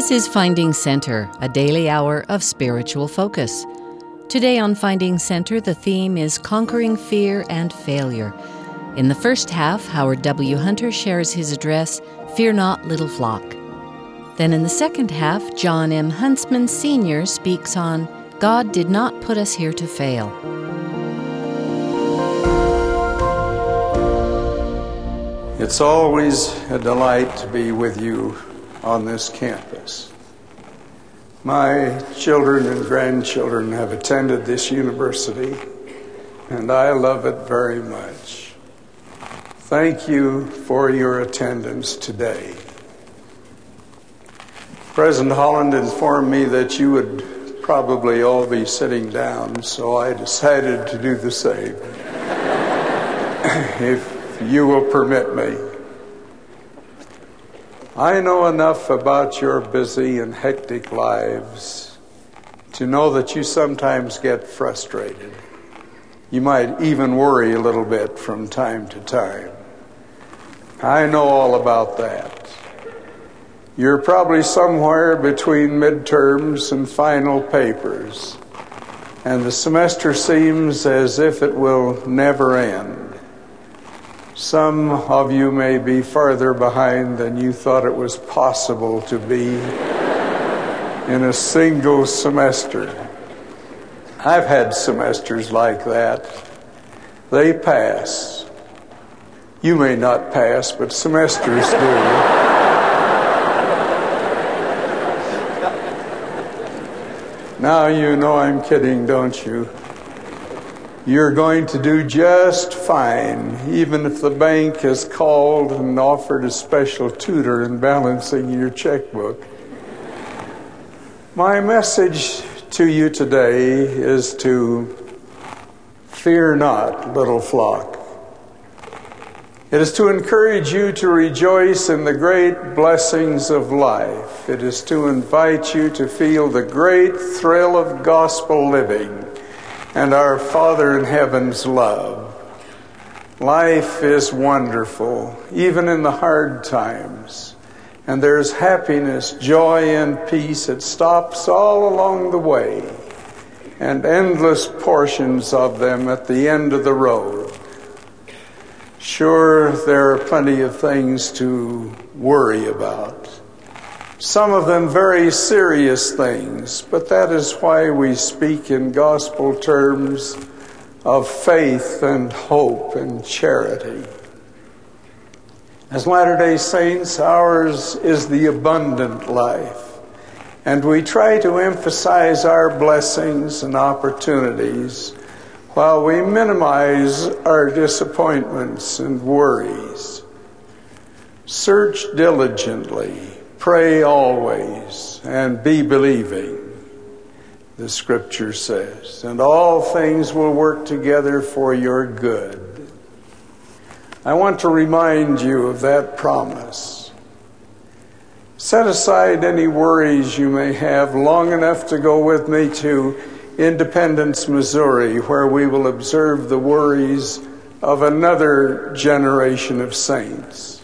This is Finding Center, a daily hour of spiritual focus. Today on Finding Center, the theme is Conquering Fear and Failure. In the first half, Howard W. Hunter shares his address, Fear Not, Little Flock. Then in the second half, John M. Huntsman Sr. speaks on God did not put us here to fail. It's always a delight to be with you on this campus. My children and grandchildren have attended this university, and I love it very much. Thank you for your attendance today. President Holland informed me that you would probably all be sitting down, so I decided to do the same. if you will permit me. I know enough about your busy and hectic lives to know that you sometimes get frustrated. You might even worry a little bit from time to time. I know all about that. You're probably somewhere between midterms and final papers, and the semester seems as if it will never end. Some of you may be farther behind than you thought it was possible to be in a single semester. I've had semesters like that. They pass. You may not pass, but semesters do. Now you know I'm kidding, don't you? You're going to do just fine, even if the bank has called and offered a special tutor in balancing your checkbook. My message to you today is to fear not, little flock. It is to encourage you to rejoice in the great blessings of life. It is to invite you to feel the great thrill of gospel living and our Father in heaven's love. Life is wonderful, even in the hard times. And there's happiness, joy, and peace. It stops all along the way, and endless portions of them at the end of the road. Sure, there are plenty of things to worry about some of them very serious things, but that is why we speak in gospel terms of faith and hope and charity. As Latter day Saints, ours is the abundant life, and we try to emphasize our blessings and opportunities while we minimize our disappointments and worries. Search diligently Pray always and be believing, the scripture says, and all things will work together for your good. I want to remind you of that promise. Set aside any worries you may have long enough to go with me to Independence, Missouri, where we will observe the worries of another generation of saints.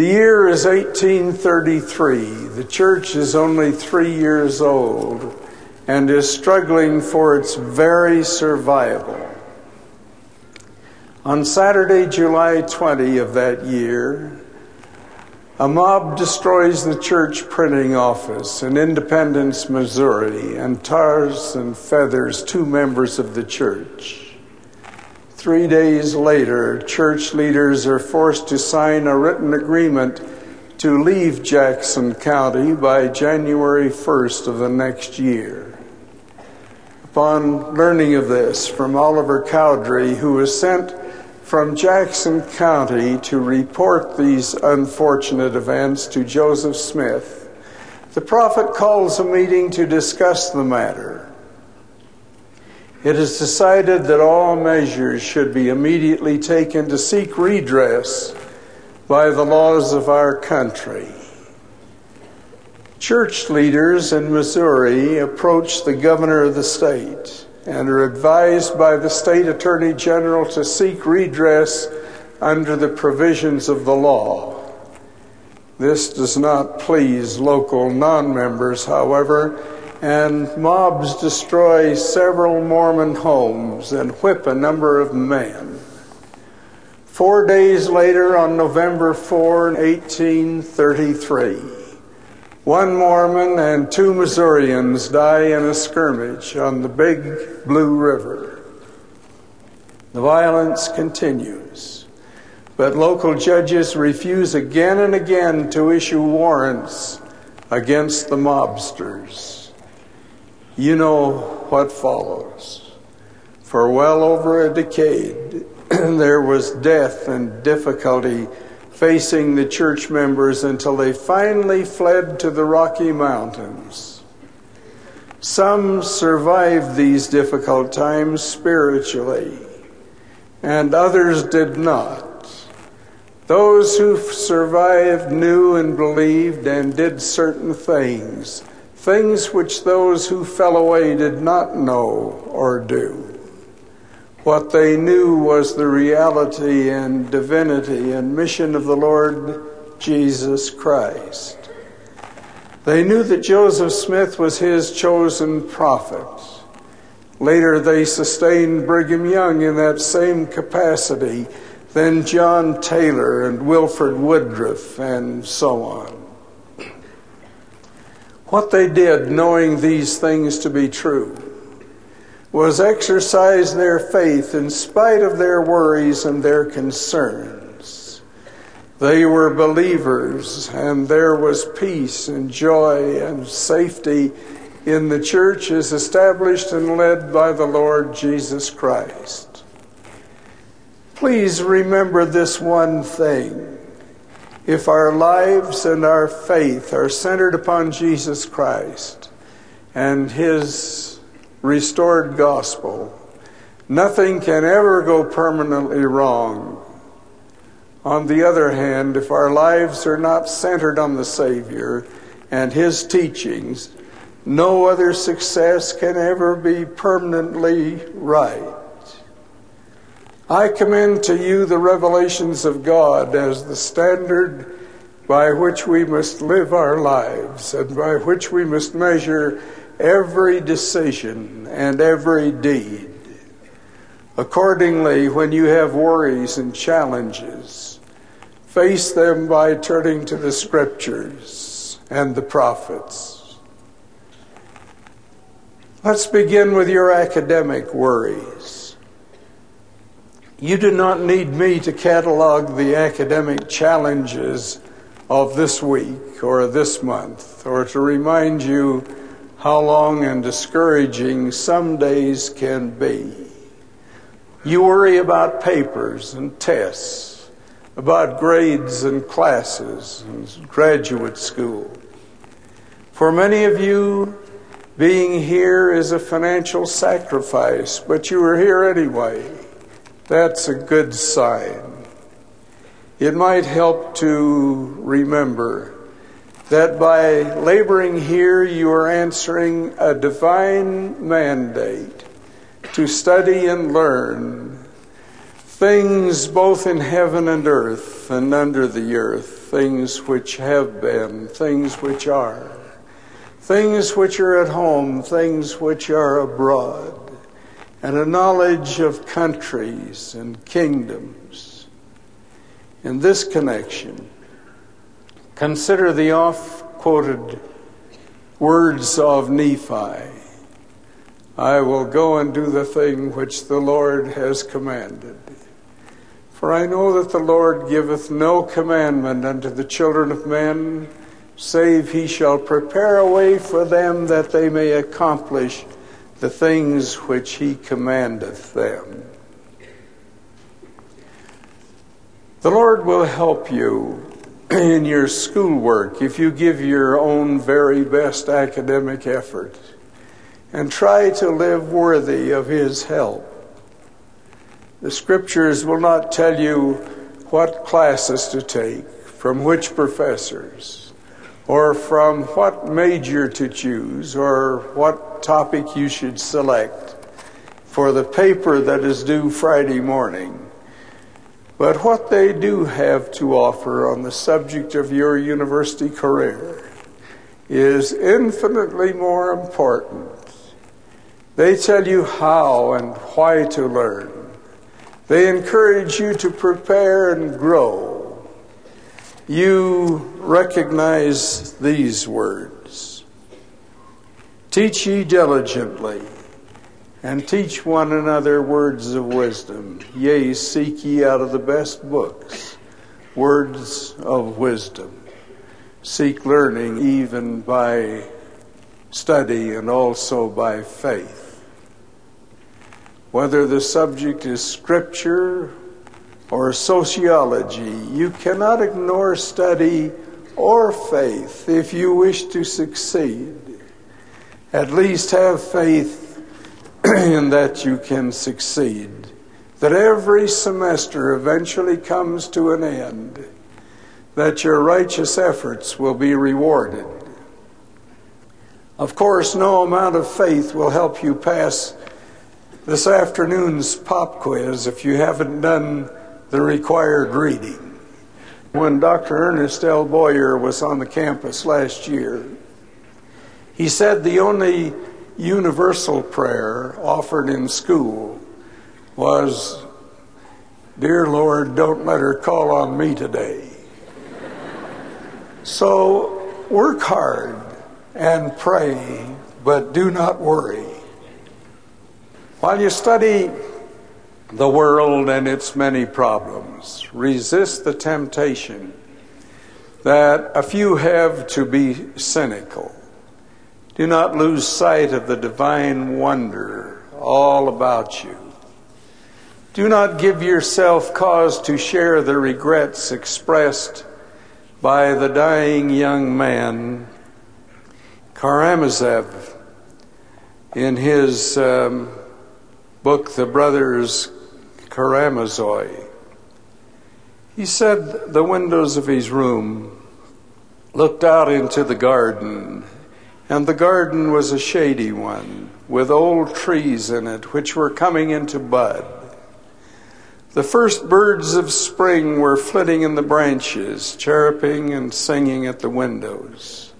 The year is 1833. The church is only three years old and is struggling for its very survival. On Saturday, July 20 of that year, a mob destroys the church printing office in Independence, Missouri, and tars and feathers two members of the church. Three days later, church leaders are forced to sign a written agreement to leave Jackson County by January 1st of the next year. Upon learning of this from Oliver Cowdery, who was sent from Jackson County to report these unfortunate events to Joseph Smith, the prophet calls a meeting to discuss the matter. It is decided that all measures should be immediately taken to seek redress by the laws of our country. Church leaders in Missouri approach the governor of the state and are advised by the state attorney general to seek redress under the provisions of the law. This does not please local non members, however, and mobs destroy several Mormon homes and whip a number of men. Four days later, on November 4, 1833, one Mormon and two Missourians die in a skirmish on the Big Blue River. The violence continues, but local judges refuse again and again to issue warrants against the mobsters. You know what follows. For well over a decade, there was death and difficulty facing the church members until they finally fled to the Rocky Mountains. Some survived these difficult times spiritually, and others did not. Those who survived knew and believed and did certain things, things which those who fell away did not know or do. What they knew was the reality and divinity and mission of the Lord Jesus Christ. They knew that Joseph Smith was his chosen prophet. Later, they sustained Brigham Young in that same capacity, then John Taylor and Wilford Woodruff, and so on. What they did, knowing these things to be true, was exercise their faith in spite of their worries and their concerns. They were believers, and there was peace and joy and safety in the church as established and led by the Lord Jesus Christ. Please remember this one thing. If our lives and our faith are centered upon Jesus Christ and His restored gospel, nothing can ever go permanently wrong. On the other hand, if our lives are not centered on the Savior and His teachings, no other success can ever be permanently right. I commend to you the revelations of God as the standard by which we must live our lives and by which we must measure every decision and every deed. Accordingly, when you have worries and challenges, face them by turning to the scriptures and the prophets. Let's begin with your academic worries. You do not need me to catalog the academic challenges of this week or this month or to remind you how long and discouraging some days can be. You worry about papers and tests, about grades and classes and graduate school. For many of you, being here is a financial sacrifice, but you are here anyway. That's a good sign. It might help to remember that by laboring here you are answering a divine mandate to study and learn things both in heaven and earth and under the earth, things which have been, things which are, things which are at home, things which are abroad, and a knowledge of countries and kingdoms. In this connection, Consider the oft quoted words of Nephi I will go and do the thing which the Lord has commanded. For I know that the Lord giveth no commandment unto the children of men, save he shall prepare a way for them that they may accomplish the things which he commandeth them. The Lord will help you in your schoolwork if you give your own very best academic effort and try to live worthy of His help. The scriptures will not tell you what classes to take, from which professors, or from what major to choose, or what topic you should select for the paper that is due Friday morning. But what they do have to offer on the subject of your university career is infinitely more important. They tell you how and why to learn. They encourage you to prepare and grow. You recognize these words Teach ye diligently, and teach one another words of wisdom. Yea, seek ye out of the best books words of wisdom. Seek learning even by study and also by faith. Whether the subject is scripture or sociology, you cannot ignore study or faith if you wish to succeed. At least have faith in that you can succeed, that every semester eventually comes to an end, that your righteous efforts will be rewarded. Of course, no amount of faith will help you pass this afternoon's pop quiz if you haven't done the required reading. When Dr. Ernest L. Boyer was on the campus last year, he said the only universal prayer offered in school was, Dear Lord, don't let her call on me today. so work hard and pray, but do not worry. While you study the world and its many problems, resist the temptation that a few have to be cynical. Do not lose sight of the divine wonder all about you. Do not give yourself cause to share the regrets expressed by the dying young man, Karamazov, in his um, book, The Brothers Karamazov. He said the windows of his room looked out into the garden, and the garden was a shady one with old trees in it which were coming into bud. The first birds of spring were flitting in the branches, chirruping and singing at the windows.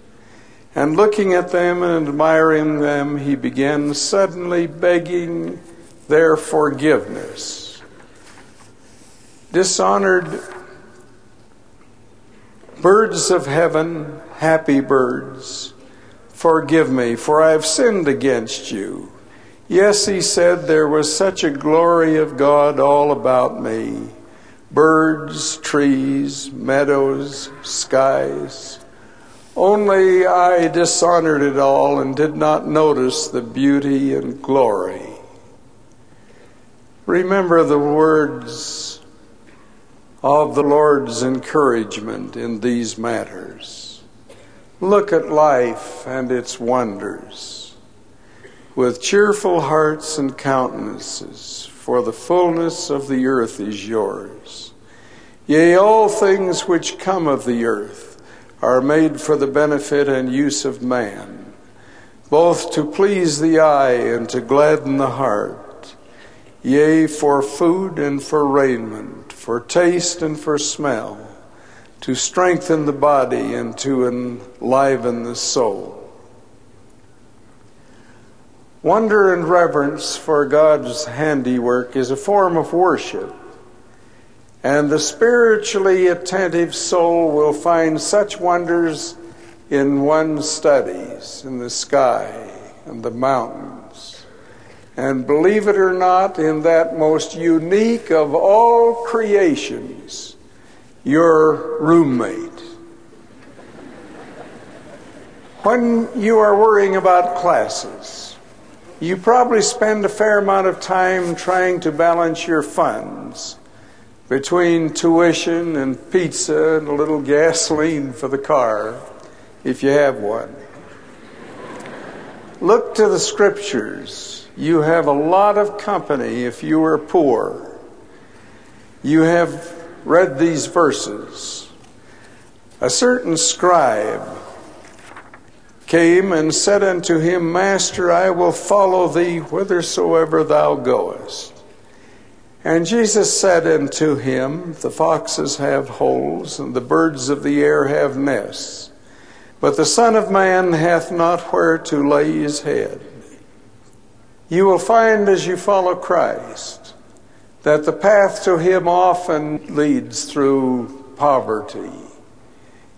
And looking at them and admiring them, he began suddenly begging their forgiveness. Dishonored birds of heaven, happy birds, forgive me, for I have sinned against you. Yes, he said, there was such a glory of God all about me birds, trees, meadows, skies. Only I dishonored it all and did not notice the beauty and glory. Remember the words of the Lord's encouragement in these matters. Look at life and its wonders with cheerful hearts and countenances, for the fullness of the earth is yours. Yea, all things which come of the earth are made for the benefit and use of man, both to please the eye and to gladden the heart yea, for food and for raiment, for taste and for smell, to strengthen the body and to enliven the soul. Wonder and reverence for God's handiwork is a form of worship, and the spiritually attentive soul will find such wonders in one's studies, in the sky and the mountains and believe it or not, in that most unique of all creations, your roommate. When you are worrying about classes, you probably spend a fair amount of time trying to balance your funds between tuition and pizza and a little gasoline for the car, if you have one. Look to the scriptures you have a lot of company if you are poor. You have read these verses. A certain scribe came and said unto him, Master, I will follow thee whithersoever thou goest. And Jesus said unto him, The foxes have holes, and the birds of the air have nests, but the Son of Man hath not where to lay his head. You will find as you follow Christ that the path to him often leads through poverty.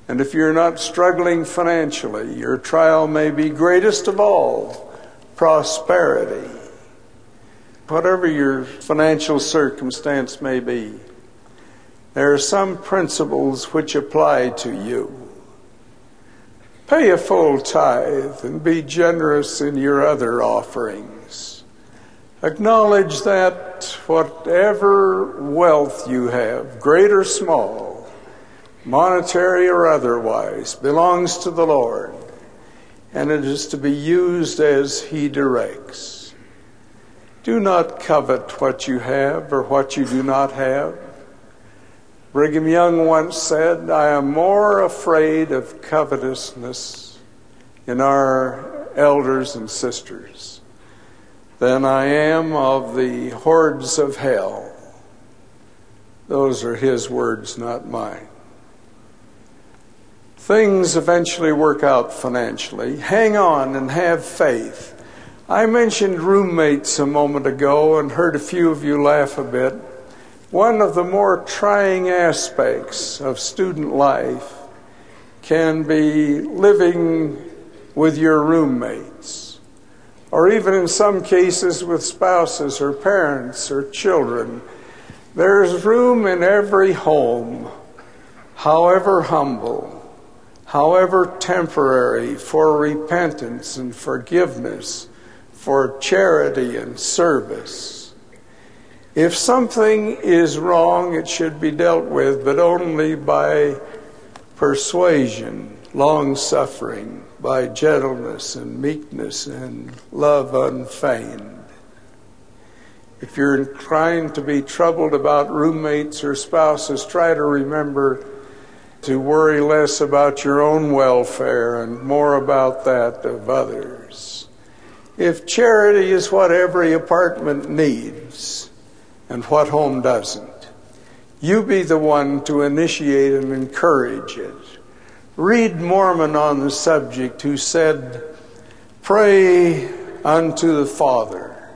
And if you're not struggling financially, your trial may be greatest of all prosperity whatever your financial circumstance may be, there are some principles which apply to you. Pay a full tithe and be generous in your other offerings. Acknowledge that whatever wealth you have, great or small, monetary or otherwise, belongs to the Lord, and it is to be used as He directs. Do not covet what you have or what you do not have. Brigham Young once said, I am more afraid of covetousness in our elders and sisters than I am of the hordes of hell. Those are his words, not mine. Things eventually work out financially. Hang on and have faith. I mentioned roommates a moment ago and heard a few of you laugh a bit. One of the more trying aspects of student life can be living with your roommates, or even in some cases with spouses or parents or children. There's room in every home, however humble, however temporary, for repentance and forgiveness for charity and service. If something is wrong, it should be dealt with, but only by persuasion, long suffering, by gentleness and meekness and love unfeigned. If you're inclined to be troubled about roommates or spouses, try to remember to worry less about your own welfare and more about that of others. If charity is what every apartment needs and what home doesn't, you be the one to initiate and encourage it. Read Mormon on the subject, who said, Pray unto the Father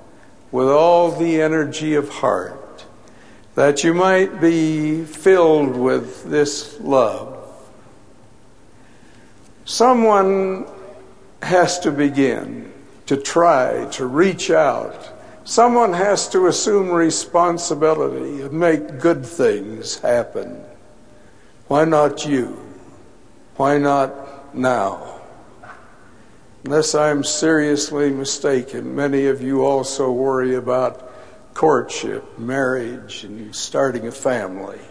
with all the energy of heart, that you might be filled with this love. Someone has to begin to try to reach out. Someone has to assume responsibility and make good things happen. Why not you? Why not now? Unless I'm seriously mistaken, many of you also worry about courtship, marriage, and starting a family.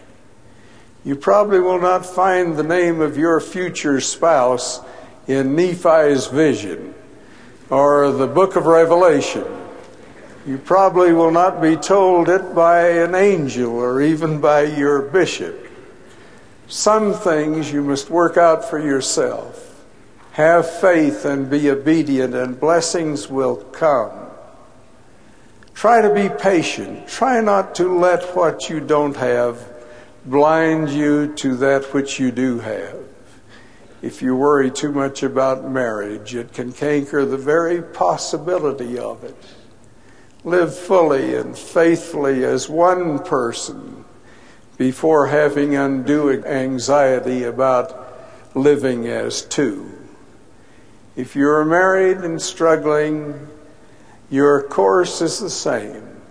You probably will not find the name of your future spouse in Nephi's vision or the book of Revelation. You probably will not be told it by an angel or even by your bishop. Some things you must work out for yourself. Have faith and be obedient, and blessings will come. Try to be patient. Try not to let what you don't have blind you to that which you do have if you worry too much about marriage, it can canker the very possibility of it. Live fully and faithfully as one person before having undue anxiety about living as two. If you're married and struggling, your course is the same.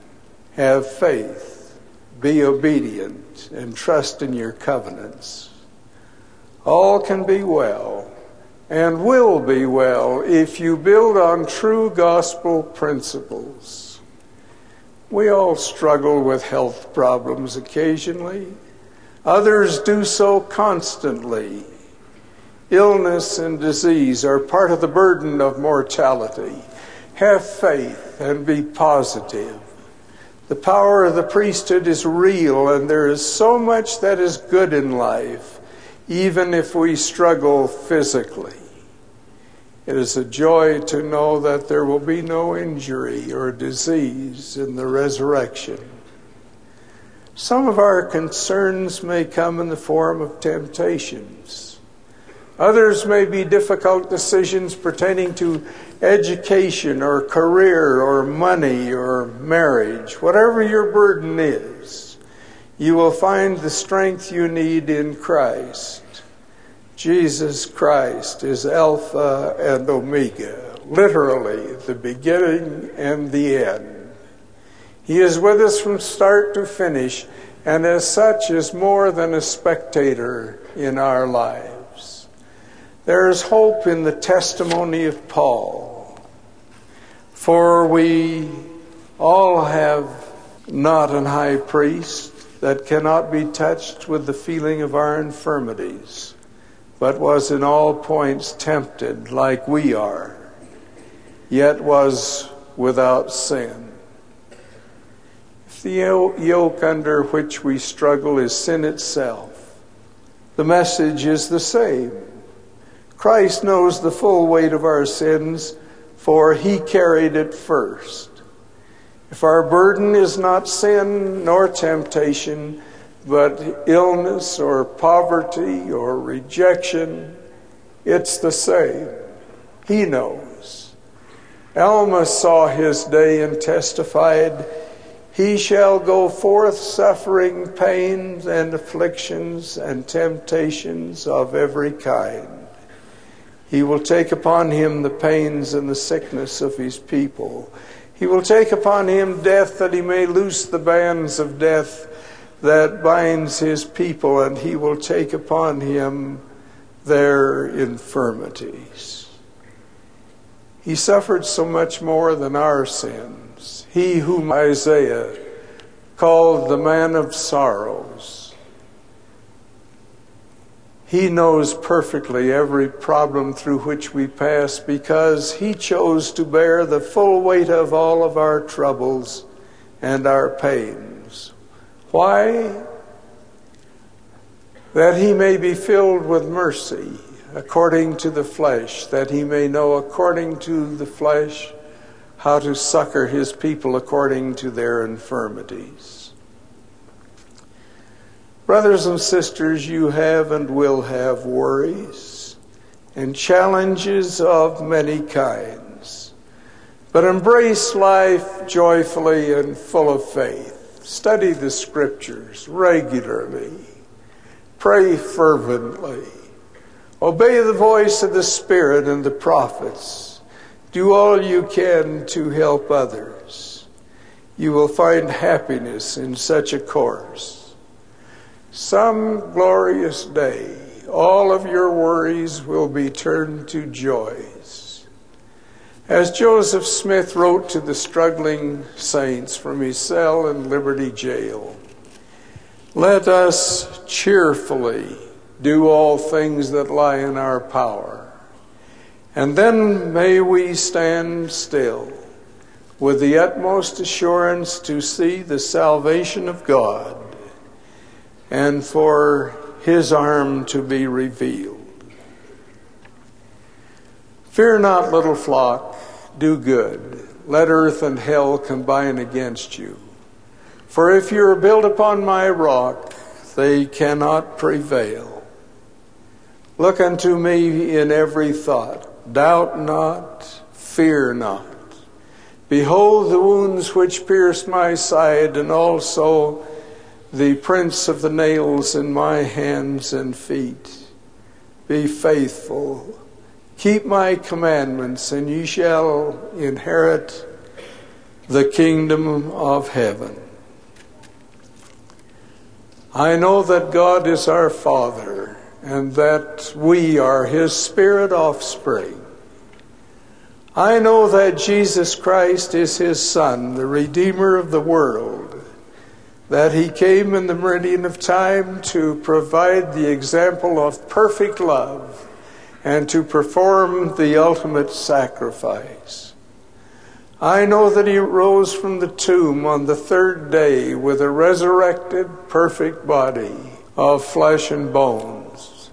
Have faith, be obedient, and trust in your covenants all can be well and will be well if you build on true gospel principles. We all struggle with health problems occasionally. Others do so constantly. Illness and disease are part of the burden of mortality. Have faith and be positive. The power of the priesthood is real, and there is so much that is good in life even if we struggle physically. It is a joy to know that there will be no injury or disease in the resurrection. Some of our concerns may come in the form of temptations. Others may be difficult decisions pertaining to education or career or money or marriage. Whatever your burden is, you will find the strength you need in Christ. Jesus Christ is Alpha and Omega, literally the beginning and the end. He is with us from start to finish, and as such is more than a spectator in our lives. There is hope in the testimony of Paul, for we all have not an high priest that cannot be touched with the feeling of our infirmities, but was in all points tempted like we are, yet was without sin If the yoke under which we struggle is sin itself. The message is the same. Christ knows the full weight of our sins, for he carried it first. If our burden is not sin nor temptation, but illness or poverty or rejection, it's the same. He knows. Alma saw his day and testified, he shall go forth suffering pains and afflictions and temptations of every kind. He will take upon him the pains and the sickness of his people. He will take upon him death that he may loose the bands of death that binds his people, and he will take upon him their infirmities. He suffered so much more than our sins. he whom Isaiah called the man of sorrows. He knows perfectly every problem through which we pass because he chose to bear the full weight of all of our troubles and our pains. Why? That he may be filled with mercy according to the flesh, that he may know according to the flesh how to succor his people according to their infirmities. Brothers and sisters, you have and will have worries and challenges of many kinds. But embrace life joyfully and full of faith. Study the scriptures regularly. Pray fervently. Obey the voice of the Spirit and the prophets do all you can to help others. You will find happiness in such a course. Some glorious day, all of your worries will be turned to joys. As Joseph Smith wrote to the struggling saints from his cell in Liberty Jail, let us cheerfully do all things that lie in our power and then may we stand still with the utmost assurance to see the salvation of God and for his arm to be revealed. Fear not, little flock, do good. Let earth and hell combine against you. For if you are built upon my rock, they cannot prevail. Look unto me in every thought Doubt not, fear not. Behold the wounds which pierced my side, and also the prints of the nails in my hands and feet. Be faithful. Keep my commandments, and ye shall inherit the kingdom of heaven. I know that God is our Father and that we are his spirit offspring. I know that Jesus Christ is his Son, the Redeemer of the world, that he came in the meridian of time to provide the example of perfect love and to perform the ultimate sacrifice. I know that he rose from the tomb on the third day with a resurrected, perfect body of flesh and bones,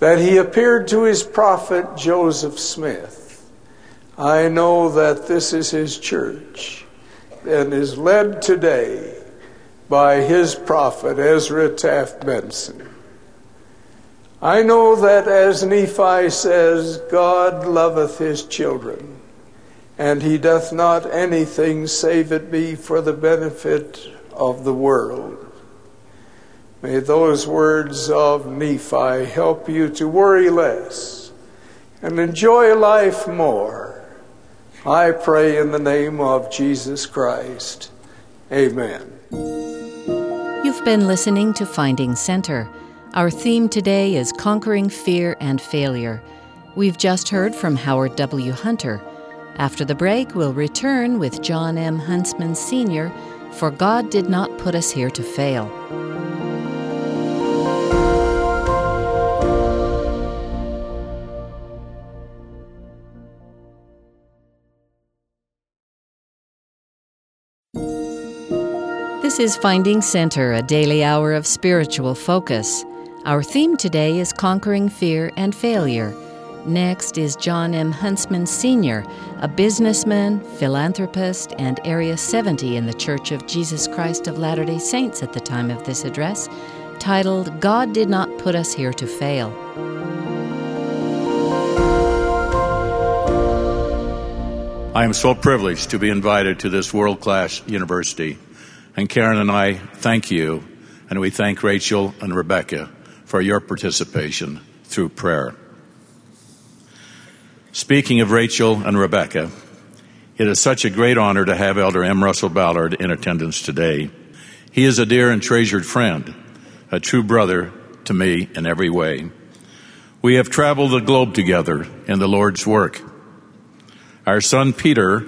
that he appeared to his prophet Joseph Smith. I know that this is his church and is led today by his prophet Ezra Taft Benson. I know that as Nephi says, God loveth his children, and he doth not anything save it be for the benefit of the world. May those words of Nephi help you to worry less and enjoy life more. I pray in the name of Jesus Christ. Amen. You've been listening to Finding Center. Our theme today is Conquering Fear and Failure. We've just heard from Howard W. Hunter. After the break, we'll return with John M. Huntsman Sr. For God did not put us here to fail. This is Finding Center, a daily hour of spiritual focus. Our theme today is Conquering Fear and Failure. Next is John M. Huntsman Sr., a businessman, philanthropist, and Area 70 in the Church of Jesus Christ of Latter day Saints at the time of this address, titled God Did Not Put Us Here to Fail. I am so privileged to be invited to this world class university. And Karen and I thank you, and we thank Rachel and Rebecca for your participation through prayer. Speaking of Rachel and Rebecca, it is such a great honor to have Elder M. Russell Ballard in attendance today. He is a dear and treasured friend, a true brother to me in every way. We have traveled the globe together in the Lord's work. Our son Peter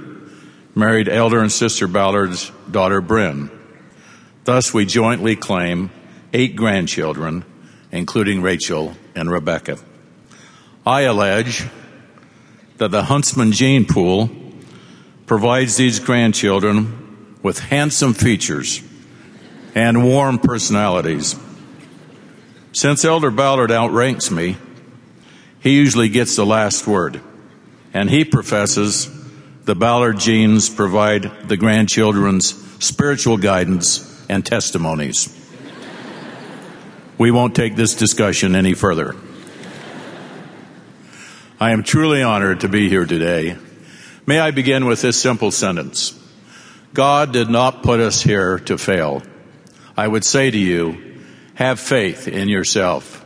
married Elder and Sister Ballard's daughter Bryn. Thus, we jointly claim eight grandchildren, including Rachel and Rebecca. I allege that the Huntsman gene pool provides these grandchildren with handsome features and warm personalities. Since Elder Ballard outranks me, he usually gets the last word, and he professes the Ballard genes provide the grandchildren's spiritual guidance and testimonies. We won't take this discussion any further. I am truly honored to be here today. May I begin with this simple sentence. God did not put us here to fail. I would say to you, have faith in yourself.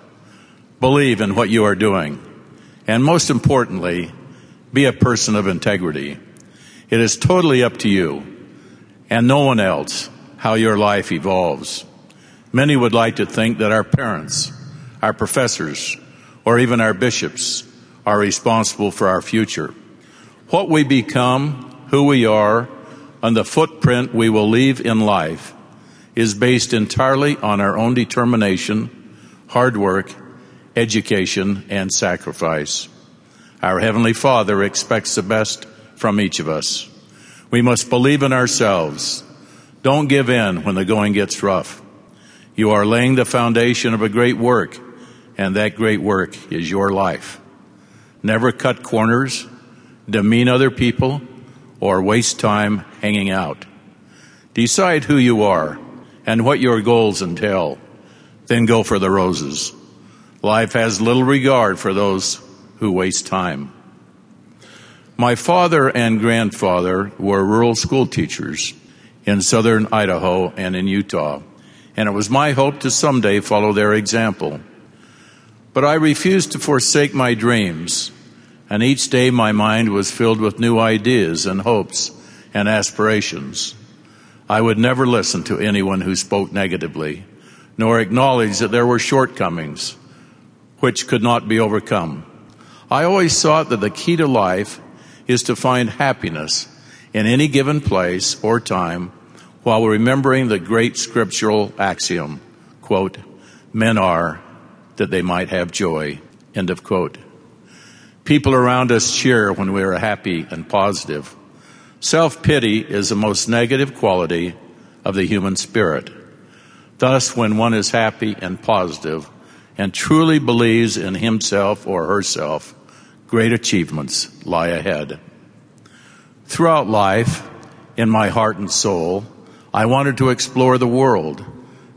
Believe in what you are doing. And most importantly, be a person of integrity. It is totally up to you and no one else how your life evolves. Many would like to think that our parents, our professors, or even our bishops are responsible for our future. What we become, who we are, and the footprint we will leave in life is based entirely on our own determination, hard work, education, and sacrifice. Our Heavenly Father expects the best from each of us. We must believe in ourselves. Don't give in when the going gets rough. You are laying the foundation of a great work, and that great work is your life. Never cut corners, demean other people, or waste time hanging out. Decide who you are and what your goals entail. Then go for the roses. Life has little regard for those who waste time. My father and grandfather were rural school teachers in southern Idaho and in Utah, and it was my hope to someday follow their example. But I refused to forsake my dreams, and each day my mind was filled with new ideas and hopes and aspirations. I would never listen to anyone who spoke negatively, nor acknowledge that there were shortcomings which could not be overcome. I always thought that the key to life is to find happiness in any given place or time while remembering the great scriptural axiom, quote, men are that they might have joy, end of quote. People around us cheer when we are happy and positive. Self-pity is the most negative quality of the human spirit. Thus, when one is happy and positive and truly believes in himself or herself, great achievements lie ahead. Throughout life, in my heart and soul, I wanted to explore the world,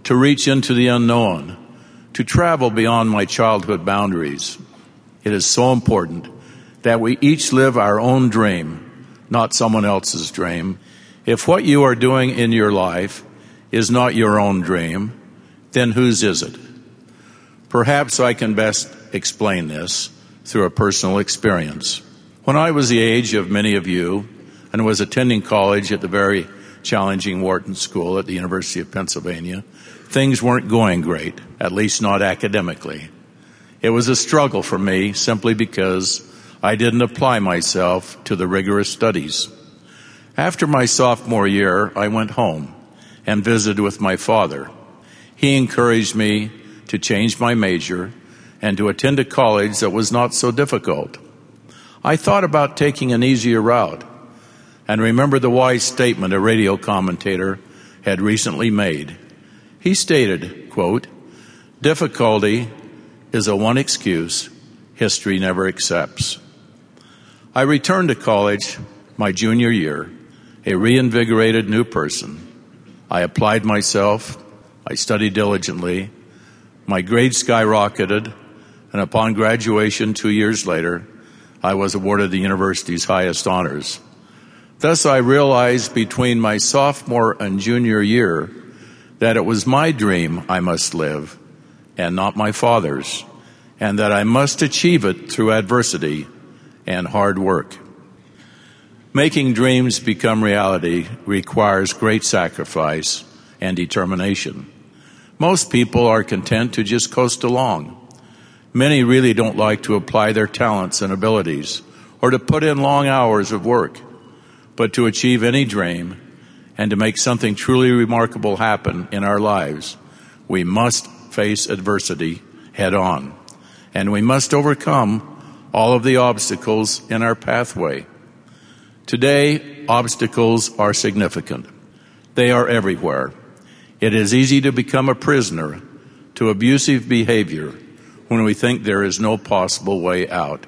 to reach into the unknown, to travel beyond my childhood boundaries. It is so important that we each live our own dream, not someone else's dream. If what you are doing in your life is not your own dream, then whose is it? Perhaps I can best explain this through a personal experience. When I was the age of many of you and was attending college at the very challenging Wharton School at the University of Pennsylvania, things weren't going great, at least not academically. It was a struggle for me simply because I didn't apply myself to the rigorous studies. After my sophomore year, I went home and visited with my father. He encouraged me to change my major and to attend a college that was not so difficult. I thought about taking an easier route and remember the wise statement a radio commentator had recently made. He stated, quote, difficulty is a one excuse history never accepts. I returned to college my junior year, a reinvigorated new person. I applied myself. I studied diligently. My grades skyrocketed. And upon graduation two years later, I was awarded the university's highest honors. Thus, I realized between my sophomore and junior year that it was my dream I must live and not my father's, and that I must achieve it through adversity and hard work. Making dreams become reality requires great sacrifice and determination. Most people are content to just coast along. Many really don't like to apply their talents and abilities or to put in long hours of work. But to achieve any dream and to make something truly remarkable happen in our lives, we must face adversity head on. And we must overcome all of the obstacles in our pathway. Today, obstacles are significant. They are everywhere. It is easy to become a prisoner to abusive behavior when we think there is no possible way out.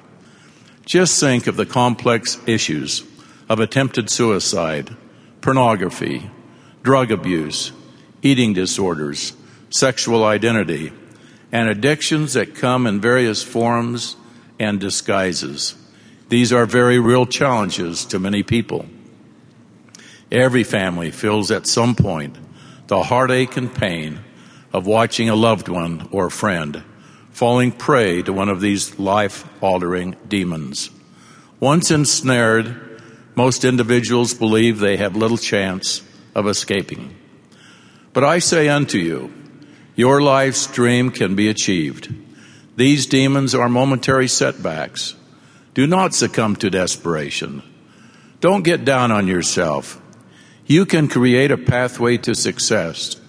Just think of the complex issues of attempted suicide, pornography, drug abuse, eating disorders, sexual identity, and addictions that come in various forms and disguises. These are very real challenges to many people. Every family feels at some point the heartache and pain of watching a loved one or friend falling prey to one of these life altering demons. Once ensnared, most individuals believe they have little chance of escaping. But I say unto you, your life's dream can be achieved. These demons are momentary setbacks. Do not succumb to desperation. Don't get down on yourself. You can create a pathway to success.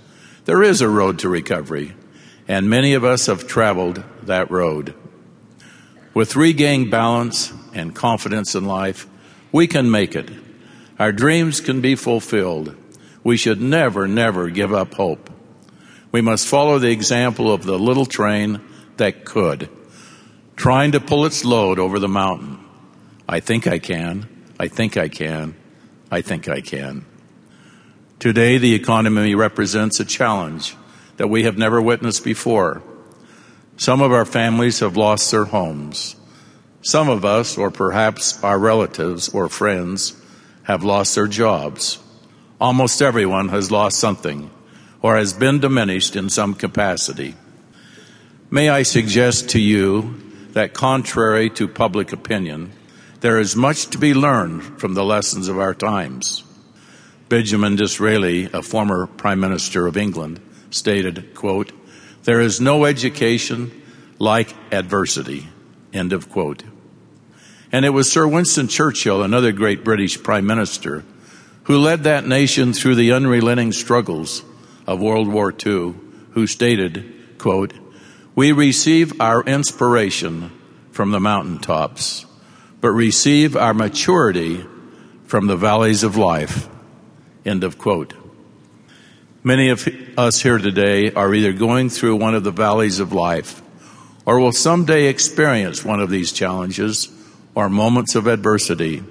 There is a road to recovery, and many of us have traveled that road. With regained balance and confidence in life, we can make it. Our dreams can be fulfilled. We should never, never give up hope. We must follow the example of the little train that could, trying to pull its load over the mountain. I think I can. I think I can. I think I can. Today, the economy represents a challenge that we have never witnessed before. Some of our families have lost their homes. Some of us, or perhaps our relatives or friends, have lost their jobs. Almost everyone has lost something or has been diminished in some capacity. May I suggest to you that contrary to public opinion, there is much to be learned from the lessons of our times. Benjamin Disraeli, a former Prime Minister of England, stated, quote, there is no education like adversity, end of quote. And it was Sir Winston Churchill, another great British Prime Minister, who led that nation through the unrelenting struggles of World War II, who stated, quote, we receive our inspiration from the mountaintops, but receive our maturity from the valleys of life. End of quote. Many of us here today are either going through one of the valleys of life or will someday experience one of these challenges or moments of adversity.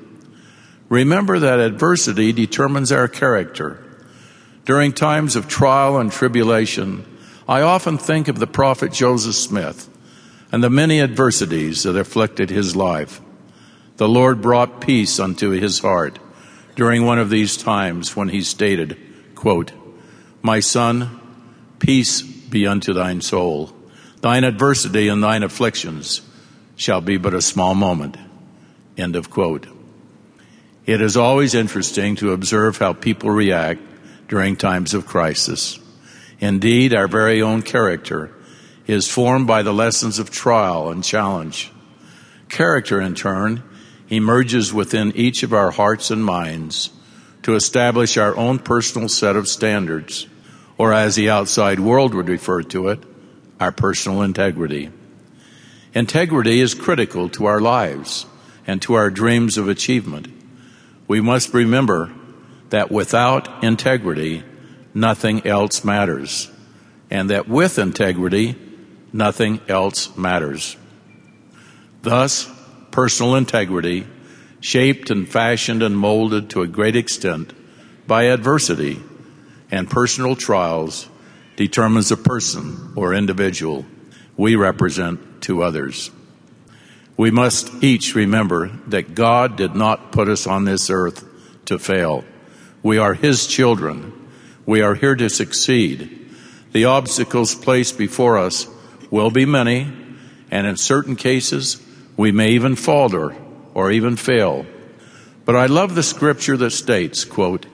Remember that adversity determines our character. During times of trial and tribulation, I often think of the prophet Joseph Smith and the many adversities that afflicted his life. The Lord brought peace unto his heart during one of these times when he stated, quote, My son, peace be unto thine soul. Thine adversity and thine afflictions shall be but a small moment. End of quote. It is always interesting to observe how people react during times of crisis. Indeed, our very own character is formed by the lessons of trial and challenge. Character, in turn, emerges within each of our hearts and minds to establish our own personal set of standards, or as the outside world would refer to it, our personal integrity. Integrity is critical to our lives and to our dreams of achievement. We must remember that without integrity, nothing else matters, and that with integrity, nothing else matters. Thus, personal integrity, shaped and fashioned and molded to a great extent by adversity and personal trials, determines the person or individual we represent to others. We must each remember that God did not put us on this earth to fail. We are His children. We are here to succeed. The obstacles placed before us will be many, and in certain cases, we may even falter or even fail. But I love the scripture that states, quote,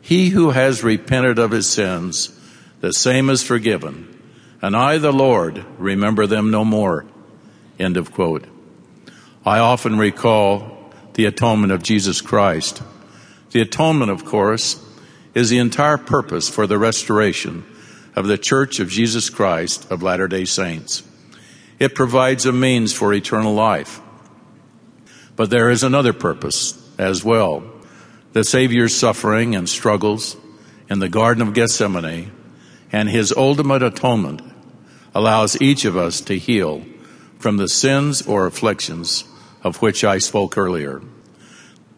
He who has repented of his sins, the same is forgiven, and I, the Lord, remember them no more. End of quote. I often recall the atonement of Jesus Christ. The atonement, of course, is the entire purpose for the restoration of the Church of Jesus Christ of Latter day Saints. It provides a means for eternal life. But there is another purpose as well. The Savior's suffering and struggles in the Garden of Gethsemane and his ultimate atonement allows each of us to heal from the sins or afflictions of which I spoke earlier.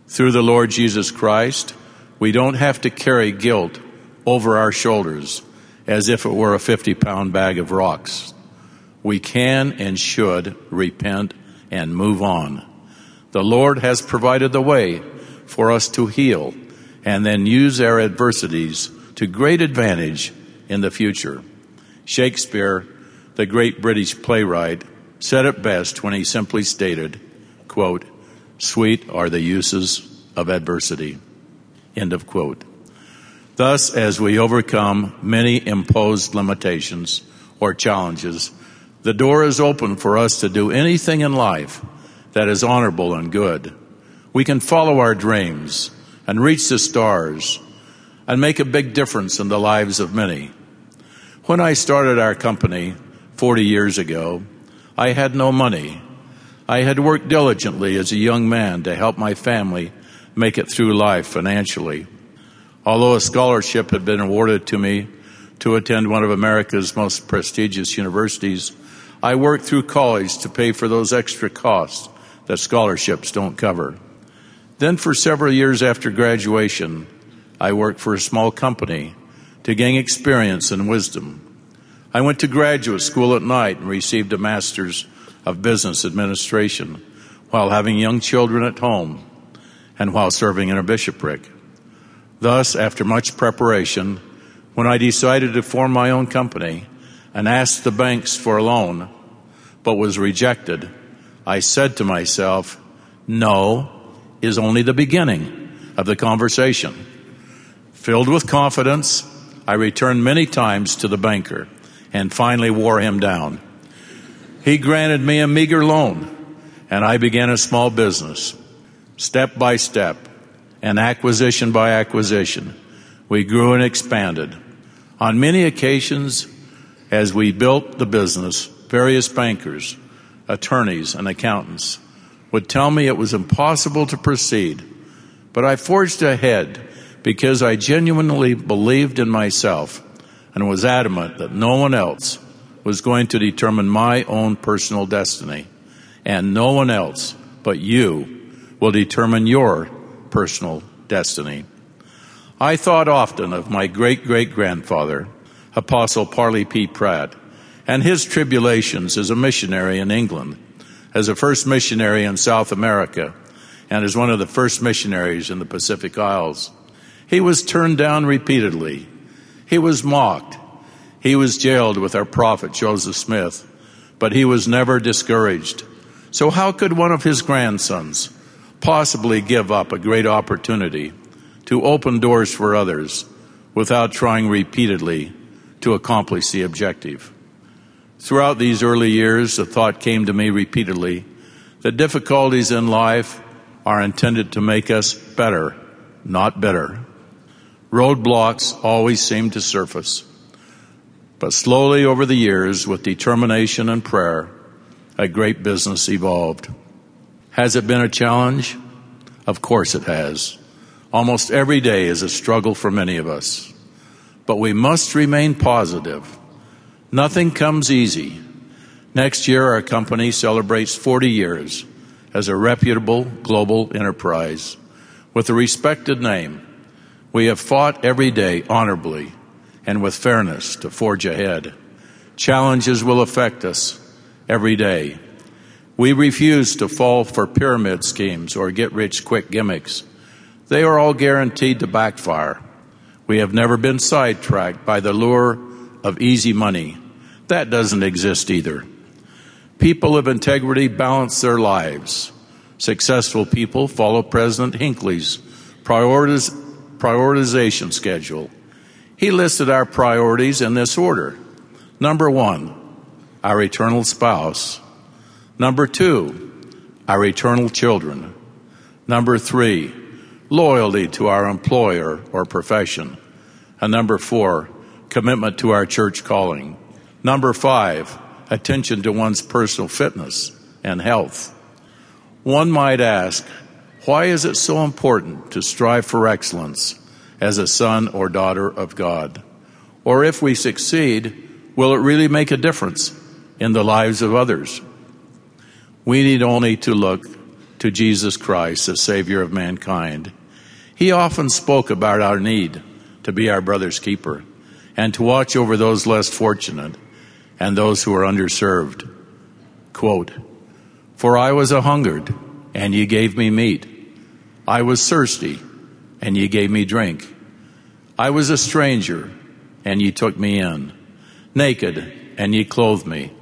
Through the Lord Jesus Christ, we don't have to carry guilt over our shoulders as if it were a 50 pound bag of rocks. We can and should repent and move on. The Lord has provided the way for us to heal and then use our adversities to great advantage in the future. Shakespeare, the great British playwright, said it best when he simply stated, quote, sweet are the uses of adversity. End of quote. Thus, as we overcome many imposed limitations or challenges, the door is open for us to do anything in life that is honorable and good. We can follow our dreams and reach the stars and make a big difference in the lives of many. When I started our company 40 years ago, I had no money. I had worked diligently as a young man to help my family make it through life financially. Although a scholarship had been awarded to me to attend one of America's most prestigious universities, I worked through college to pay for those extra costs that scholarships don't cover. Then for several years after graduation, I worked for a small company to gain experience and wisdom. I went to graduate school at night and received a master's of business administration while having young children at home and while serving in a bishopric. Thus, after much preparation, when I decided to form my own company and asked the banks for a loan, but was rejected, I said to myself, no is only the beginning of the conversation. Filled with confidence, I returned many times to the banker and finally wore him down. He granted me a meager loan and I began a small business. Step by step, and acquisition by acquisition, we grew and expanded. On many occasions, as we built the business, various bankers, attorneys, and accountants would tell me it was impossible to proceed, but I forged ahead because I genuinely believed in myself and was adamant that no one else was going to determine my own personal destiny, and no one else but you will determine your personal destiny. I thought often of my great great grandfather, Apostle Parley P. Pratt, and his tribulations as a missionary in England, as a first missionary in South America, and as one of the first missionaries in the Pacific Isles. He was turned down repeatedly. He was mocked. He was jailed with our prophet Joseph Smith, but he was never discouraged. So how could one of his grandsons possibly give up a great opportunity to open doors for others without trying repeatedly to accomplish the objective. Throughout these early years, the thought came to me repeatedly that difficulties in life are intended to make us better, not better. Roadblocks always seem to surface. But slowly over the years, with determination and prayer, a great business evolved. Has it been a challenge? Of course it has. Almost every day is a struggle for many of us. But we must remain positive. Nothing comes easy. Next year, our company celebrates 40 years as a reputable global enterprise with a respected name. We have fought every day honorably and with fairness to forge ahead. Challenges will affect us every day. We refuse to fall for pyramid schemes or get rich quick gimmicks. They are all guaranteed to backfire. We have never been sidetracked by the lure of easy money. That doesn't exist either. People of integrity balance their lives. Successful people follow President Hinckley's prioritization schedule. He listed our priorities in this order. Number one, our eternal spouse. Number two, our eternal children. Number three, loyalty to our employer or profession. And number four, commitment to our church calling. Number five, attention to one's personal fitness and health. One might ask, why is it so important to strive for excellence as a son or daughter of God? Or if we succeed, will it really make a difference in the lives of others? We need only to look to Jesus Christ, the Savior of mankind. He often spoke about our need to be our brother's keeper and to watch over those less fortunate and those who are underserved. Quote, For I was a hungered, and ye gave me meat. I was thirsty, and ye gave me drink. I was a stranger, and ye took me in. Naked, and ye clothed me.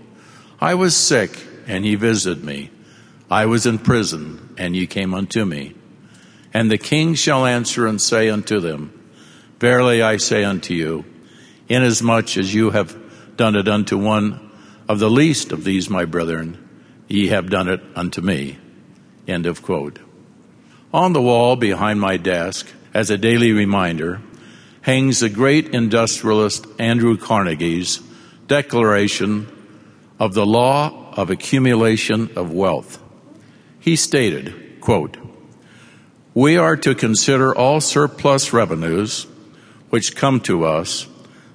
I was sick, and ye visited me. I was in prison, and ye came unto me. And the king shall answer and say unto them, Verily I say unto you, inasmuch as you have done it unto one of the least of these my brethren, ye have done it unto me. End of quote. On the wall behind my desk, as a daily reminder, hangs the great industrialist Andrew Carnegie's declaration of the law of accumulation of wealth. He stated, quote, We are to consider all surplus revenues which come to us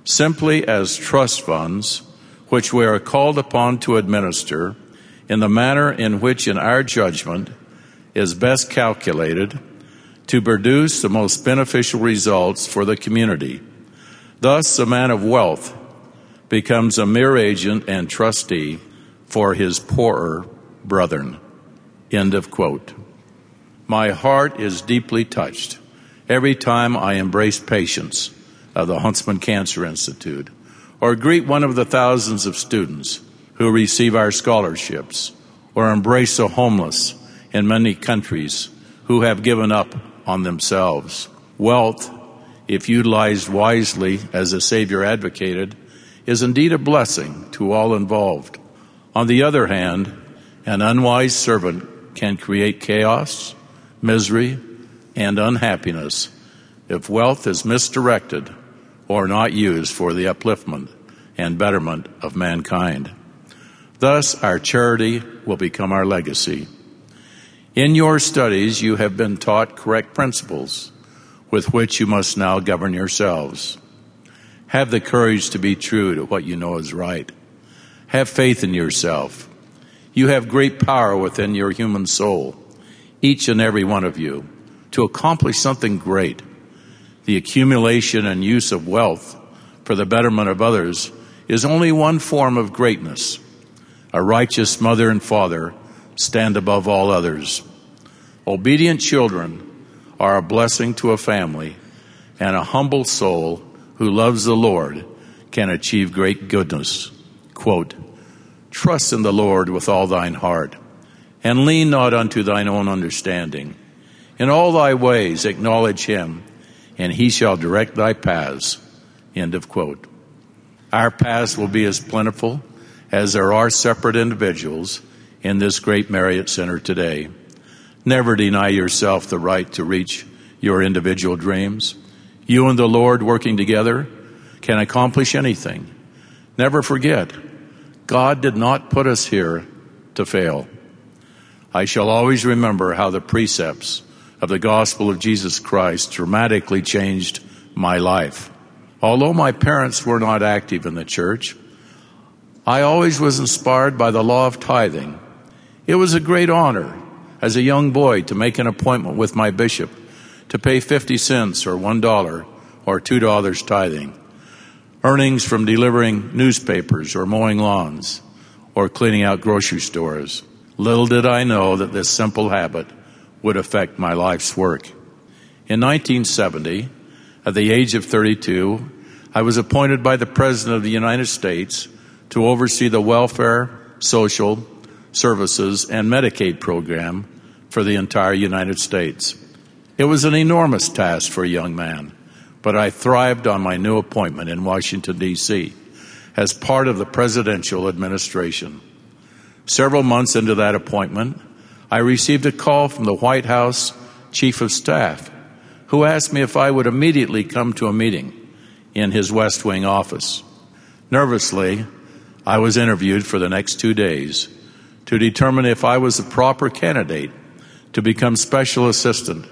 simply as trust funds which we are called upon to administer in the manner in which, in our judgment, is best calculated to produce the most beneficial results for the community. Thus, a man of wealth becomes a mere agent and trustee for his poorer brethren. End of quote. My heart is deeply touched every time I embrace patients of the Huntsman Cancer Institute or greet one of the thousands of students who receive our scholarships or embrace the homeless in many countries who have given up on themselves. Wealth, if utilized wisely as the Savior advocated, is indeed a blessing to all involved. On the other hand, an unwise servant can create chaos, misery, and unhappiness if wealth is misdirected or not used for the upliftment and betterment of mankind. Thus, our charity will become our legacy. In your studies, you have been taught correct principles with which you must now govern yourselves. Have the courage to be true to what you know is right. Have faith in yourself. You have great power within your human soul, each and every one of you, to accomplish something great the accumulation and use of wealth for the betterment of others is only one form of greatness. A righteous mother and father stand above all others. Obedient children are a blessing to a family, and a humble soul who loves the Lord can achieve great goodness. Quote, Trust in the Lord with all thine heart, and lean not unto thine own understanding. In all thy ways acknowledge him, and he shall direct thy paths. End of quote. Our paths will be as plentiful as there are separate individuals in this great Marriott Center today. Never deny yourself the right to reach your individual dreams. You and the Lord working together can accomplish anything. Never forget, God did not put us here to fail. I shall always remember how the precepts of the gospel of Jesus Christ dramatically changed my life. Although my parents were not active in the church, I always was inspired by the law of tithing. It was a great honor as a young boy to make an appointment with my bishop to pay 50 cents or $1 or $2 tithing. Earnings from delivering newspapers or mowing lawns or cleaning out grocery stores. Little did I know that this simple habit would affect my life's work. In 1970, at the age of 32, I was appointed by the President of the United States to oversee the welfare, social, services, and Medicaid program for the entire United States. It was an enormous task for a young man, but I thrived on my new appointment in Washington, D.C. as part of the presidential administration. Several months into that appointment, I received a call from the White House Chief of Staff who asked me if I would immediately come to a meeting in his West Wing office. Nervously, I was interviewed for the next two days to determine if I was the proper candidate to become special assistant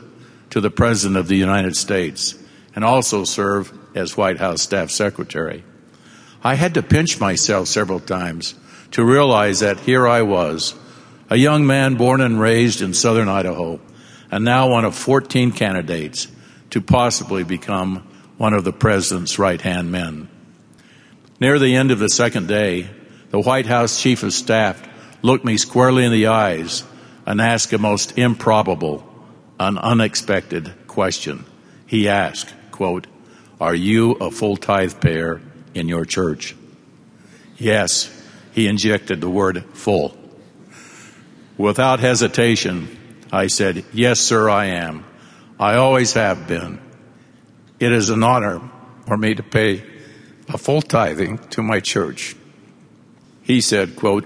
to the President of the United States and also serve as White House staff secretary. I had to pinch myself several times to realize that here I was, a young man born and raised in southern Idaho, and now one of 14 candidates to possibly become one of the president's right hand men. Near the end of the second day, the White House chief of staff looked me squarely in the eyes and asked a most improbable an unexpected question. He asked, quote, Are you a full tithe payer in your church? Yes, he injected the word full. Without hesitation, I said, Yes, sir, I am. I always have been. It is an honor for me to pay a full tithing to my church. He said, quote,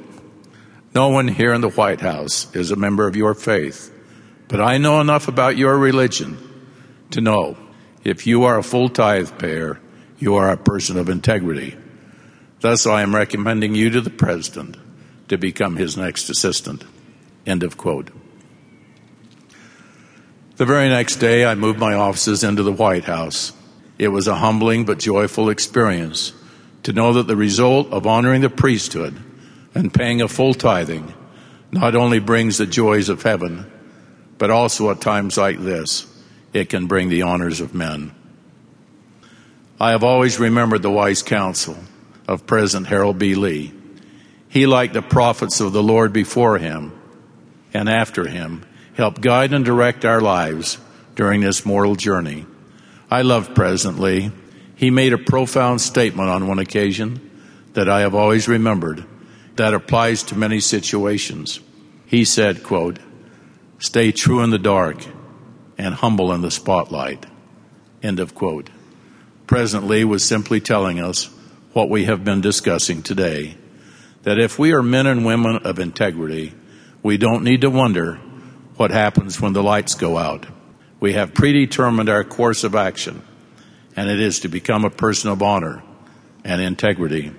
No one here in the White House is a member of your faith, but I know enough about your religion to know if you are a full tithe payer, you are a person of integrity. Thus, I am recommending you to the President to become his next assistant. End of quote. The very next day, I moved my offices into the White House. It was a humbling but joyful experience to know that the result of honoring the priesthood and paying a full tithing not only brings the joys of heaven, but also at times like this, it can bring the honors of men. I have always remembered the wise counsel of President Harold B. Lee. He, like the prophets of the Lord before him and after him, help guide and direct our lives during this mortal journey. I love President Lee. He made a profound statement on one occasion that I have always remembered that applies to many situations. He said, quote, stay true in the dark and humble in the spotlight. End of quote. President Lee was simply telling us what we have been discussing today. That if we are men and women of integrity, we don't need to wonder what happens when the lights go out. We have predetermined our course of action, and it is to become a person of honor and integrity.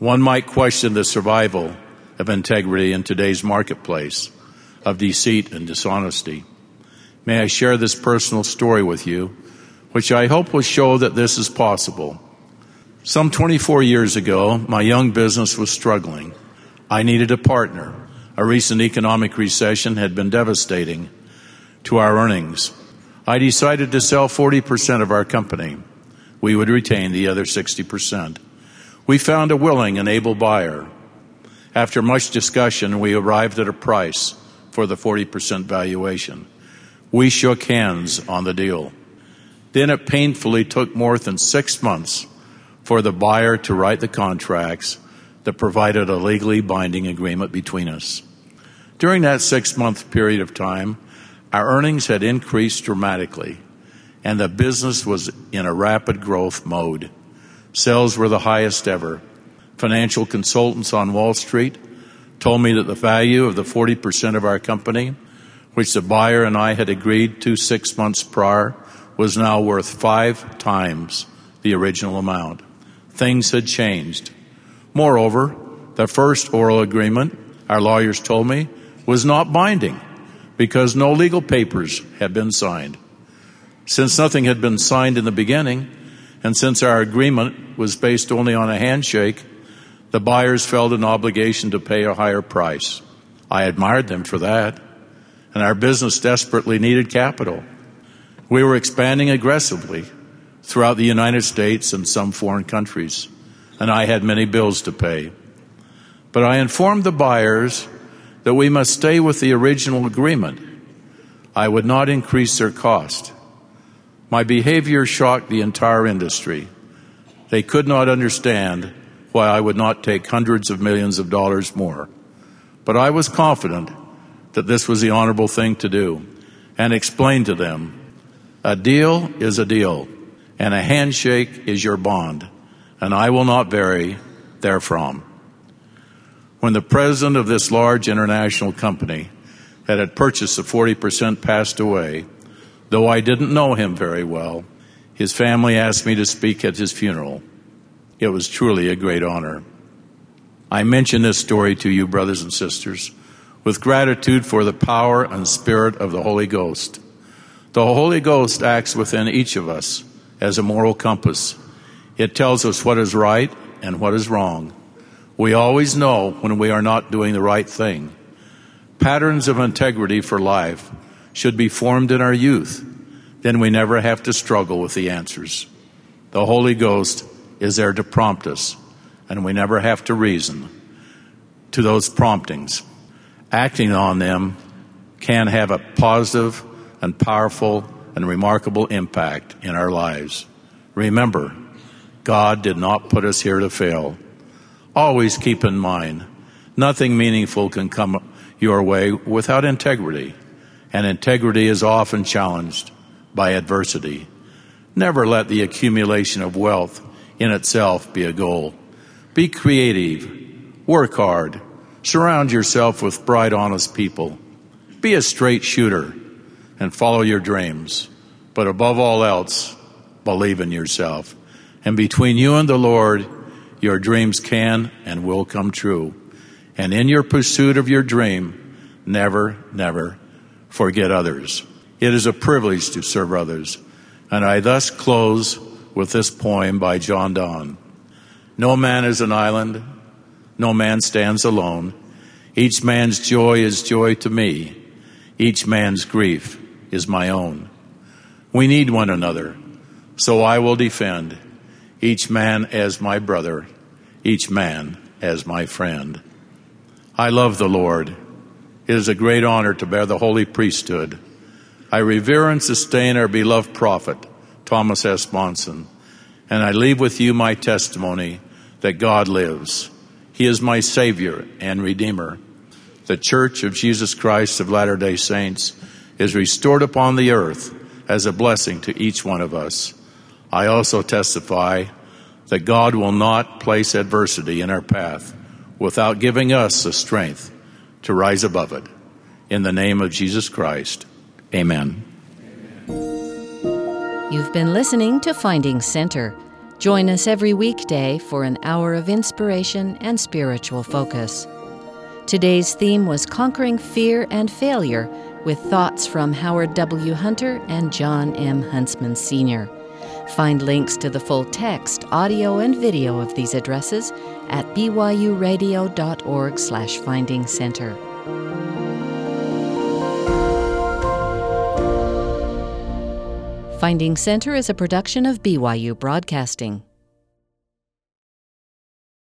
One might question the survival of integrity in today's marketplace of deceit and dishonesty. May I share this personal story with you, which I hope will show that this is possible. Some 24 years ago, my young business was struggling. I needed a partner. A recent economic recession had been devastating to our earnings. I decided to sell 40% of our company. We would retain the other 60%. We found a willing and able buyer. After much discussion, we arrived at a price for the 40% valuation. We shook hands on the deal. Then it painfully took more than six months for the buyer to write the contracts that provided a legally binding agreement between us. During that six month period of time, our earnings had increased dramatically and the business was in a rapid growth mode. Sales were the highest ever. Financial consultants on Wall Street told me that the value of the 40% of our company, which the buyer and I had agreed to six months prior, was now worth five times the original amount. Things had changed. Moreover, the first oral agreement, our lawyers told me, was not binding because no legal papers had been signed. Since nothing had been signed in the beginning, and since our agreement was based only on a handshake, the buyers felt an obligation to pay a higher price. I admired them for that, and our business desperately needed capital. We were expanding aggressively throughout the United States and some foreign countries, and I had many bills to pay. But I informed the buyers that we must stay with the original agreement. I would not increase their cost. My behavior shocked the entire industry. They could not understand why I would not take hundreds of millions of dollars more. But I was confident that this was the honorable thing to do and explained to them a deal is a deal and a handshake is your bond and I will not vary therefrom. When the president of this large international company that had purchased the 40% passed away, Though I didn't know him very well, his family asked me to speak at his funeral. It was truly a great honor. I mention this story to you, brothers and sisters, with gratitude for the power and spirit of the Holy Ghost. The Holy Ghost acts within each of us as a moral compass. It tells us what is right and what is wrong. We always know when we are not doing the right thing. Patterns of integrity for life should be formed in our youth, then we never have to struggle with the answers. The Holy Ghost is there to prompt us, and we never have to reason to those promptings. Acting on them can have a positive and powerful and remarkable impact in our lives. Remember, God did not put us here to fail. Always keep in mind, nothing meaningful can come your way without integrity and integrity is often challenged by adversity. Never let the accumulation of wealth in itself be a goal. Be creative, work hard, surround yourself with bright, honest people. Be a straight shooter and follow your dreams. But above all else, believe in yourself. And between you and the Lord, your dreams can and will come true. And in your pursuit of your dream, never, never forget others. It is a privilege to serve others. And I thus close with this poem by John Donne. No man is an island. No man stands alone. Each man's joy is joy to me. Each man's grief is my own. We need one another. So I will defend each man as my brother, each man as my friend. I love the Lord it is a great honor to bear the holy priesthood. I revere and sustain our beloved prophet, Thomas S. Monson, and I leave with you my testimony that God lives. He is my Savior and Redeemer. The Church of Jesus Christ of Latter-day Saints is restored upon the earth as a blessing to each one of us. I also testify that God will not place adversity in our path without giving us the strength to rise above it. In the name of Jesus Christ, amen. You've been listening to Finding Center. Join us every weekday for an hour of inspiration and spiritual focus. Today's theme was Conquering Fear and Failure with thoughts from Howard W. Hunter and Jon M. Huntsman Sr. Find links to the full text, audio, and video of these addresses at byuradio.org slash finding center. Finding Center is a production of BYU Broadcasting.